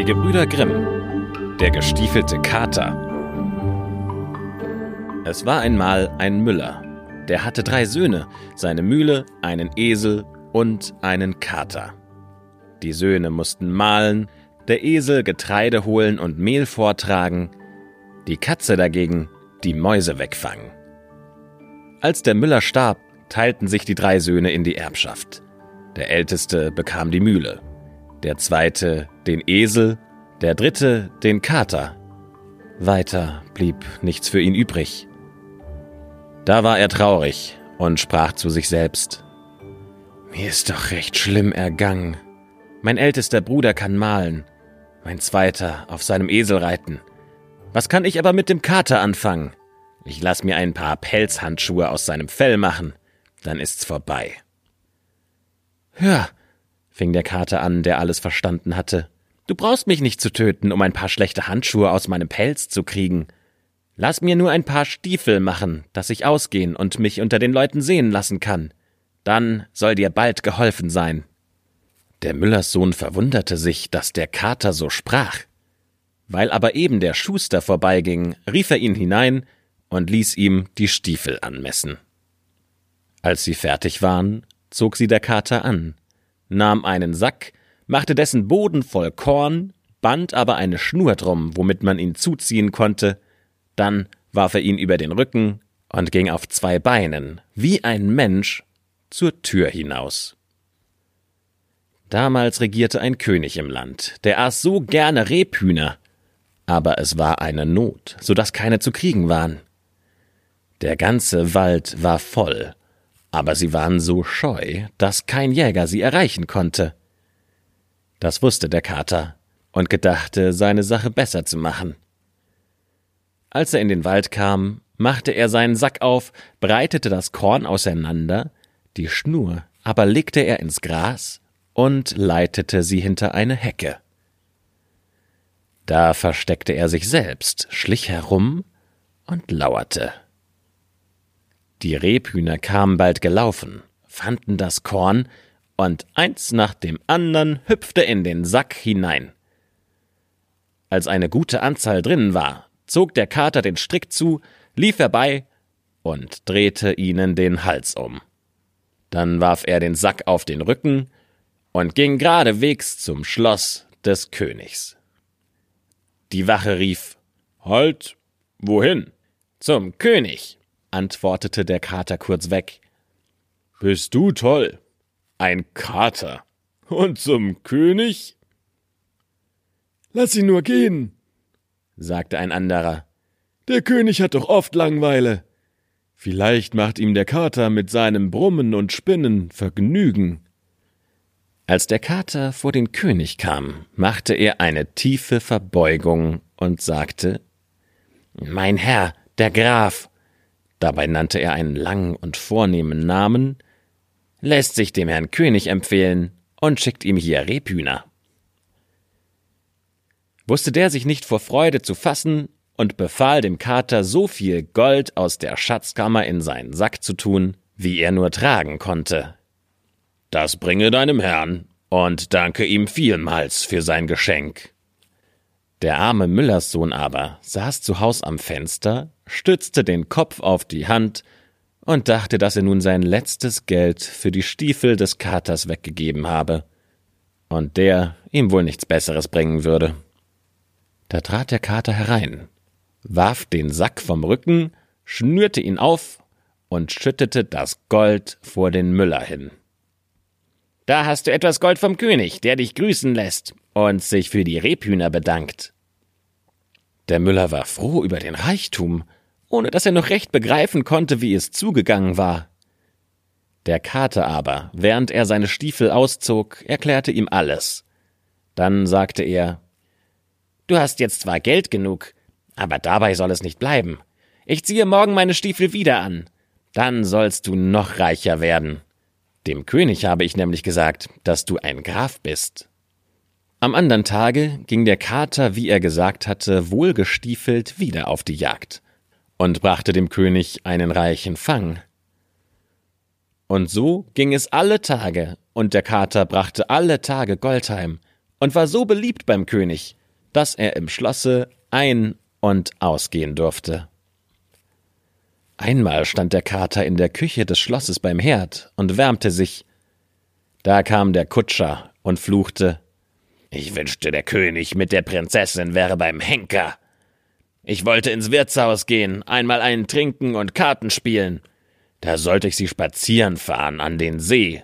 Die Gebrüder Grimm. Der gestiefelte Kater. Es war einmal ein Müller. Der hatte drei Söhne, seine Mühle, einen Esel und einen Kater. Die Söhne mussten mahlen, der Esel Getreide holen und Mehl vortragen, die Katze dagegen die Mäuse wegfangen. Als der Müller starb, teilten sich die drei Söhne in die Erbschaft. Der älteste bekam die Mühle, der zweite den Esel, der dritte den Kater. Weiter blieb nichts für ihn übrig. Da war er traurig und sprach zu sich selbst. Mir ist doch recht schlimm ergangen. Mein ältester Bruder kann malen, mein zweiter auf seinem Esel reiten. Was kann ich aber mit dem Kater anfangen? Ich lass mir ein paar Pelzhandschuhe aus seinem Fell machen, dann ist's vorbei. Hör, fing der Kater an, der alles verstanden hatte. Du brauchst mich nicht zu töten, um ein paar schlechte Handschuhe aus meinem Pelz zu kriegen. Lass mir nur ein paar Stiefel machen, dass ich ausgehen und mich unter den Leuten sehen lassen kann. Dann soll dir bald geholfen sein. Der Müllers Sohn verwunderte sich, dass der Kater so sprach. Weil aber eben der Schuster vorbeiging, rief er ihn hinein und ließ ihm die Stiefel anmessen. Als sie fertig waren, zog sie der Kater an, nahm einen Sack, machte dessen Boden voll Korn, band aber eine Schnur drum, womit man ihn zuziehen konnte, dann warf er ihn über den Rücken und ging auf zwei Beinen, wie ein Mensch, zur Tür hinaus. Damals regierte ein König im Land, der aß so gerne Rebhühner, aber es war eine Not, so dass keine zu kriegen waren. Der ganze Wald war voll, aber sie waren so scheu, dass kein Jäger sie erreichen konnte. Das wusste der Kater und gedachte, seine Sache besser zu machen. Als er in den Wald kam, machte er seinen Sack auf, breitete das Korn auseinander, die Schnur aber legte er ins Gras und leitete sie hinter eine Hecke. Da versteckte er sich selbst, schlich herum und lauerte. Die Rebhühner kamen bald gelaufen, fanden das Korn, und eins nach dem andern hüpfte in den Sack hinein. Als eine gute Anzahl drinnen war, zog der Kater den Strick zu, lief herbei und drehte ihnen den Hals um. Dann warf er den Sack auf den Rücken und ging geradewegs zum Schloss des Königs. Die Wache rief Halt. Wohin? Zum König antwortete der Kater kurz weg. Bist du toll? Ein Kater. Und zum König? Lass ihn nur gehen, sagte ein anderer. Der König hat doch oft Langweile. Vielleicht macht ihm der Kater mit seinem Brummen und Spinnen Vergnügen. Als der Kater vor den König kam, machte er eine tiefe Verbeugung und sagte Mein Herr, der Graf, dabei nannte er einen langen und vornehmen Namen, lässt sich dem Herrn König empfehlen und schickt ihm hier Rebhühner. Wusste der sich nicht vor Freude zu fassen und befahl dem Kater so viel Gold aus der Schatzkammer in seinen Sack zu tun, wie er nur tragen konnte. Das bringe deinem Herrn und danke ihm vielmals für sein Geschenk. Der arme Müllerssohn aber saß zu Haus am Fenster, stützte den Kopf auf die Hand und dachte, dass er nun sein letztes Geld für die Stiefel des Katers weggegeben habe und der ihm wohl nichts Besseres bringen würde. Da trat der Kater herein, warf den Sack vom Rücken, schnürte ihn auf und schüttete das Gold vor den Müller hin. Da hast du etwas Gold vom König, der dich grüßen lässt und sich für die Rebhühner bedankt. Der Müller war froh über den Reichtum, ohne dass er noch recht begreifen konnte, wie es zugegangen war. Der Kater aber, während er seine Stiefel auszog, erklärte ihm alles. Dann sagte er Du hast jetzt zwar Geld genug, aber dabei soll es nicht bleiben. Ich ziehe morgen meine Stiefel wieder an. Dann sollst du noch reicher werden. Dem König habe ich nämlich gesagt, dass du ein Graf bist. Am andern Tage ging der Kater, wie er gesagt hatte, wohlgestiefelt wieder auf die Jagd und brachte dem König einen reichen Fang. Und so ging es alle Tage, und der Kater brachte alle Tage Gold heim, und war so beliebt beim König, dass er im Schlosse ein- und ausgehen durfte. Einmal stand der Kater in der Küche des Schlosses beim Herd und wärmte sich. Da kam der Kutscher und fluchte Ich wünschte, der König mit der Prinzessin wäre beim Henker. Ich wollte ins Wirtshaus gehen, einmal einen trinken und Karten spielen. Da sollte ich sie spazieren fahren an den See.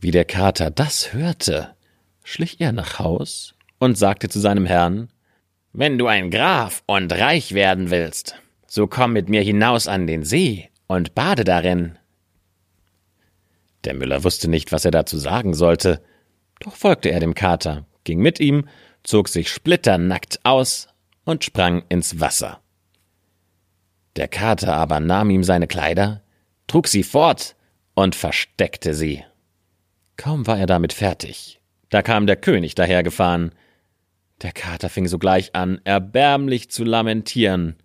Wie der Kater das hörte, schlich er nach Haus und sagte zu seinem Herrn Wenn du ein Graf und reich werden willst, so komm mit mir hinaus an den See und bade darin. Der Müller wusste nicht, was er dazu sagen sollte, doch folgte er dem Kater, ging mit ihm, zog sich splitternackt aus und sprang ins Wasser. Der Kater aber nahm ihm seine Kleider, trug sie fort und versteckte sie. Kaum war er damit fertig, da kam der König dahergefahren. Der Kater fing sogleich an, erbärmlich zu lamentieren.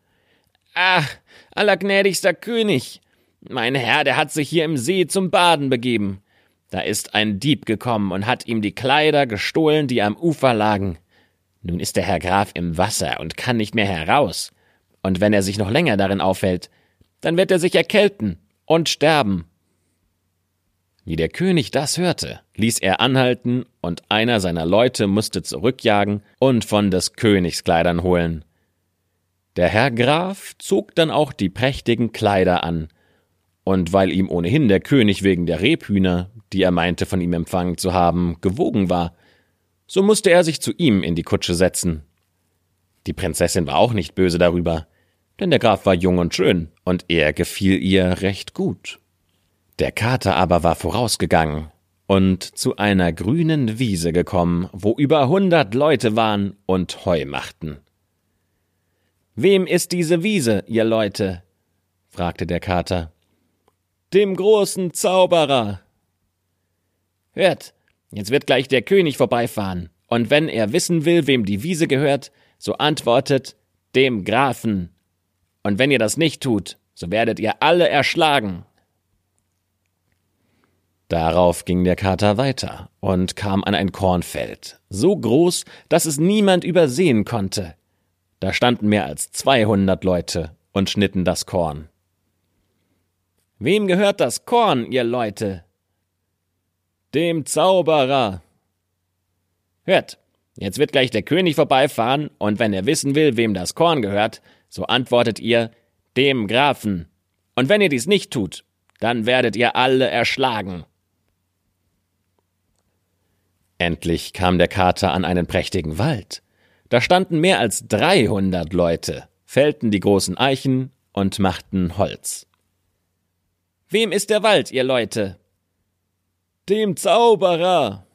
Ach, allergnädigster König, mein Herr, der hat sich hier im See zum Baden begeben. Da ist ein Dieb gekommen und hat ihm die Kleider gestohlen, die am Ufer lagen. Nun ist der Herr Graf im Wasser und kann nicht mehr heraus. Und wenn er sich noch länger darin aufhält, dann wird er sich erkälten und sterben. Wie der König das hörte, ließ er anhalten, und einer seiner Leute musste zurückjagen und von des Königs Kleidern holen. Der Herr Graf zog dann auch die prächtigen Kleider an, und weil ihm ohnehin der König wegen der Rebhühner, die er meinte von ihm empfangen zu haben, gewogen war, so musste er sich zu ihm in die Kutsche setzen. Die Prinzessin war auch nicht böse darüber, denn der Graf war jung und schön, und er gefiel ihr recht gut. Der Kater aber war vorausgegangen und zu einer grünen Wiese gekommen, wo über hundert Leute waren und Heu machten. Wem ist diese Wiese, ihr Leute? fragte der Kater. Dem großen Zauberer. Hört, jetzt wird gleich der König vorbeifahren, und wenn er wissen will, wem die Wiese gehört, so antwortet dem Grafen. Und wenn ihr das nicht tut, so werdet ihr alle erschlagen. Darauf ging der Kater weiter und kam an ein Kornfeld, so groß, dass es niemand übersehen konnte. Da standen mehr als zweihundert Leute und schnitten das Korn. Wem gehört das Korn, ihr Leute? Dem Zauberer. Hört, jetzt wird gleich der König vorbeifahren, und wenn er wissen will, wem das Korn gehört, so antwortet ihr dem Grafen. Und wenn ihr dies nicht tut, dann werdet ihr alle erschlagen. Endlich kam der Kater an einen prächtigen Wald. Da standen mehr als dreihundert Leute, fällten die großen Eichen und machten Holz. Wem ist der Wald, ihr Leute? Dem Zauberer.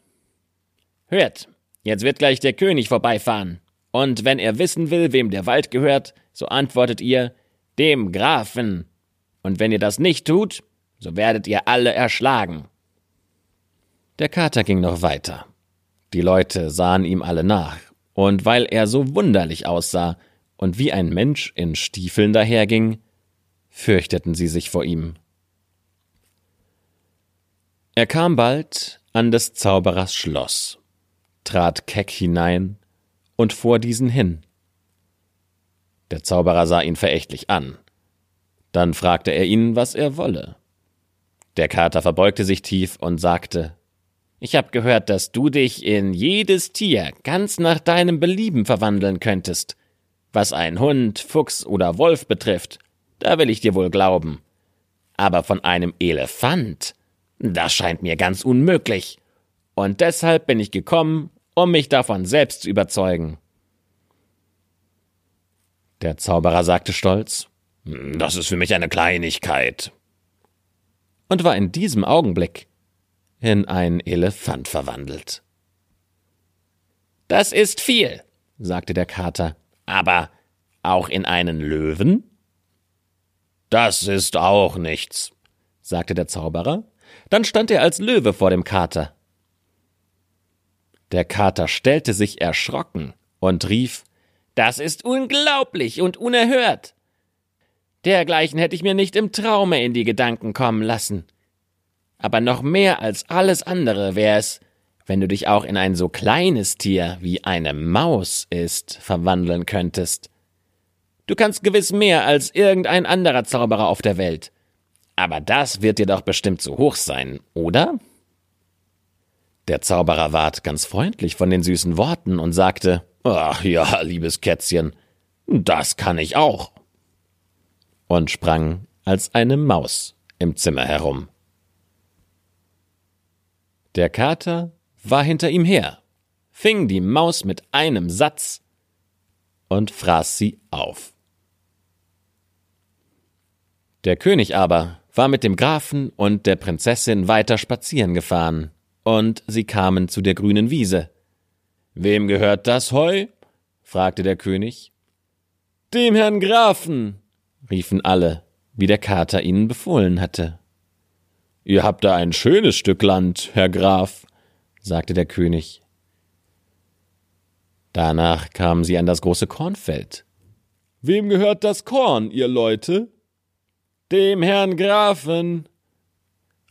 Hört, jetzt wird gleich der König vorbeifahren. Und wenn er wissen will, wem der Wald gehört, so antwortet ihr dem Grafen. Und wenn ihr das nicht tut, so werdet ihr alle erschlagen. Der Kater ging noch weiter. Die Leute sahen ihm alle nach, und weil er so wunderlich aussah und wie ein Mensch in Stiefeln daherging, fürchteten sie sich vor ihm. Er kam bald an des Zauberers Schloss, trat keck hinein und vor diesen hin. Der Zauberer sah ihn verächtlich an. Dann fragte er ihn, was er wolle. Der Kater verbeugte sich tief und sagte ich habe gehört, dass du dich in jedes Tier ganz nach deinem Belieben verwandeln könntest. Was ein Hund, Fuchs oder Wolf betrifft, da will ich dir wohl glauben. Aber von einem Elefant, das scheint mir ganz unmöglich. Und deshalb bin ich gekommen, um mich davon selbst zu überzeugen. Der Zauberer sagte stolz, Das ist für mich eine Kleinigkeit. Und war in diesem Augenblick in einen Elefant verwandelt. Das ist viel, sagte der Kater, aber auch in einen Löwen? Das ist auch nichts, sagte der Zauberer. Dann stand er als Löwe vor dem Kater. Der Kater stellte sich erschrocken und rief Das ist unglaublich und unerhört. Dergleichen hätte ich mir nicht im Traume in die Gedanken kommen lassen aber noch mehr als alles andere wäre es, wenn du dich auch in ein so kleines Tier wie eine Maus ist, verwandeln könntest. Du kannst gewiss mehr als irgendein anderer Zauberer auf der Welt. Aber das wird dir doch bestimmt zu hoch sein, oder? Der Zauberer ward ganz freundlich von den süßen Worten und sagte, Ach ja, liebes Kätzchen, das kann ich auch. Und sprang als eine Maus im Zimmer herum. Der Kater war hinter ihm her, fing die Maus mit einem Satz und fraß sie auf. Der König aber war mit dem Grafen und der Prinzessin weiter spazieren gefahren, und sie kamen zu der grünen Wiese. Wem gehört das Heu? fragte der König. Dem Herrn Grafen, riefen alle, wie der Kater ihnen befohlen hatte. Ihr habt da ein schönes Stück Land, Herr Graf, sagte der König. Danach kamen sie an das große Kornfeld. Wem gehört das Korn, ihr Leute? Dem Herrn Grafen.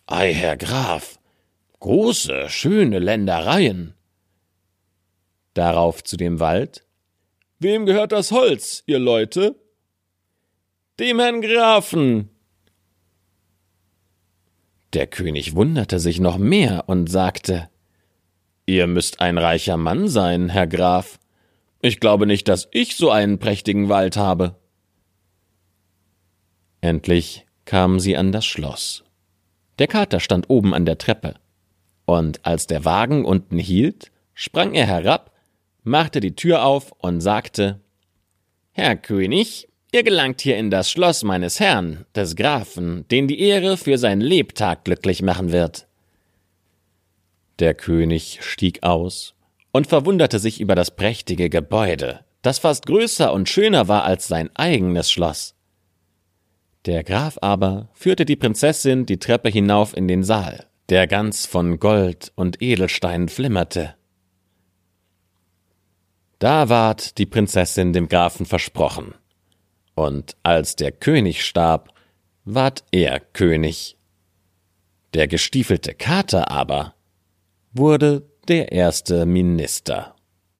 Ei, Herr Graf, große, schöne Ländereien. Darauf zu dem Wald. Wem gehört das Holz, ihr Leute? Dem Herrn Grafen. Der König wunderte sich noch mehr und sagte Ihr müsst ein reicher Mann sein, Herr Graf. Ich glaube nicht, dass ich so einen prächtigen Wald habe. Endlich kamen sie an das Schloss. Der Kater stand oben an der Treppe, und als der Wagen unten hielt, sprang er herab, machte die Tür auf und sagte Herr König, ihr gelangt hier in das Schloss meines Herrn, des Grafen, den die Ehre für sein Lebtag glücklich machen wird. Der König stieg aus und verwunderte sich über das prächtige Gebäude, das fast größer und schöner war als sein eigenes Schloss. Der Graf aber führte die Prinzessin die Treppe hinauf in den Saal, der ganz von Gold und Edelsteinen flimmerte. Da ward die Prinzessin dem Grafen versprochen, und als der König starb, ward er König. Der gestiefelte Kater aber wurde der erste Minister.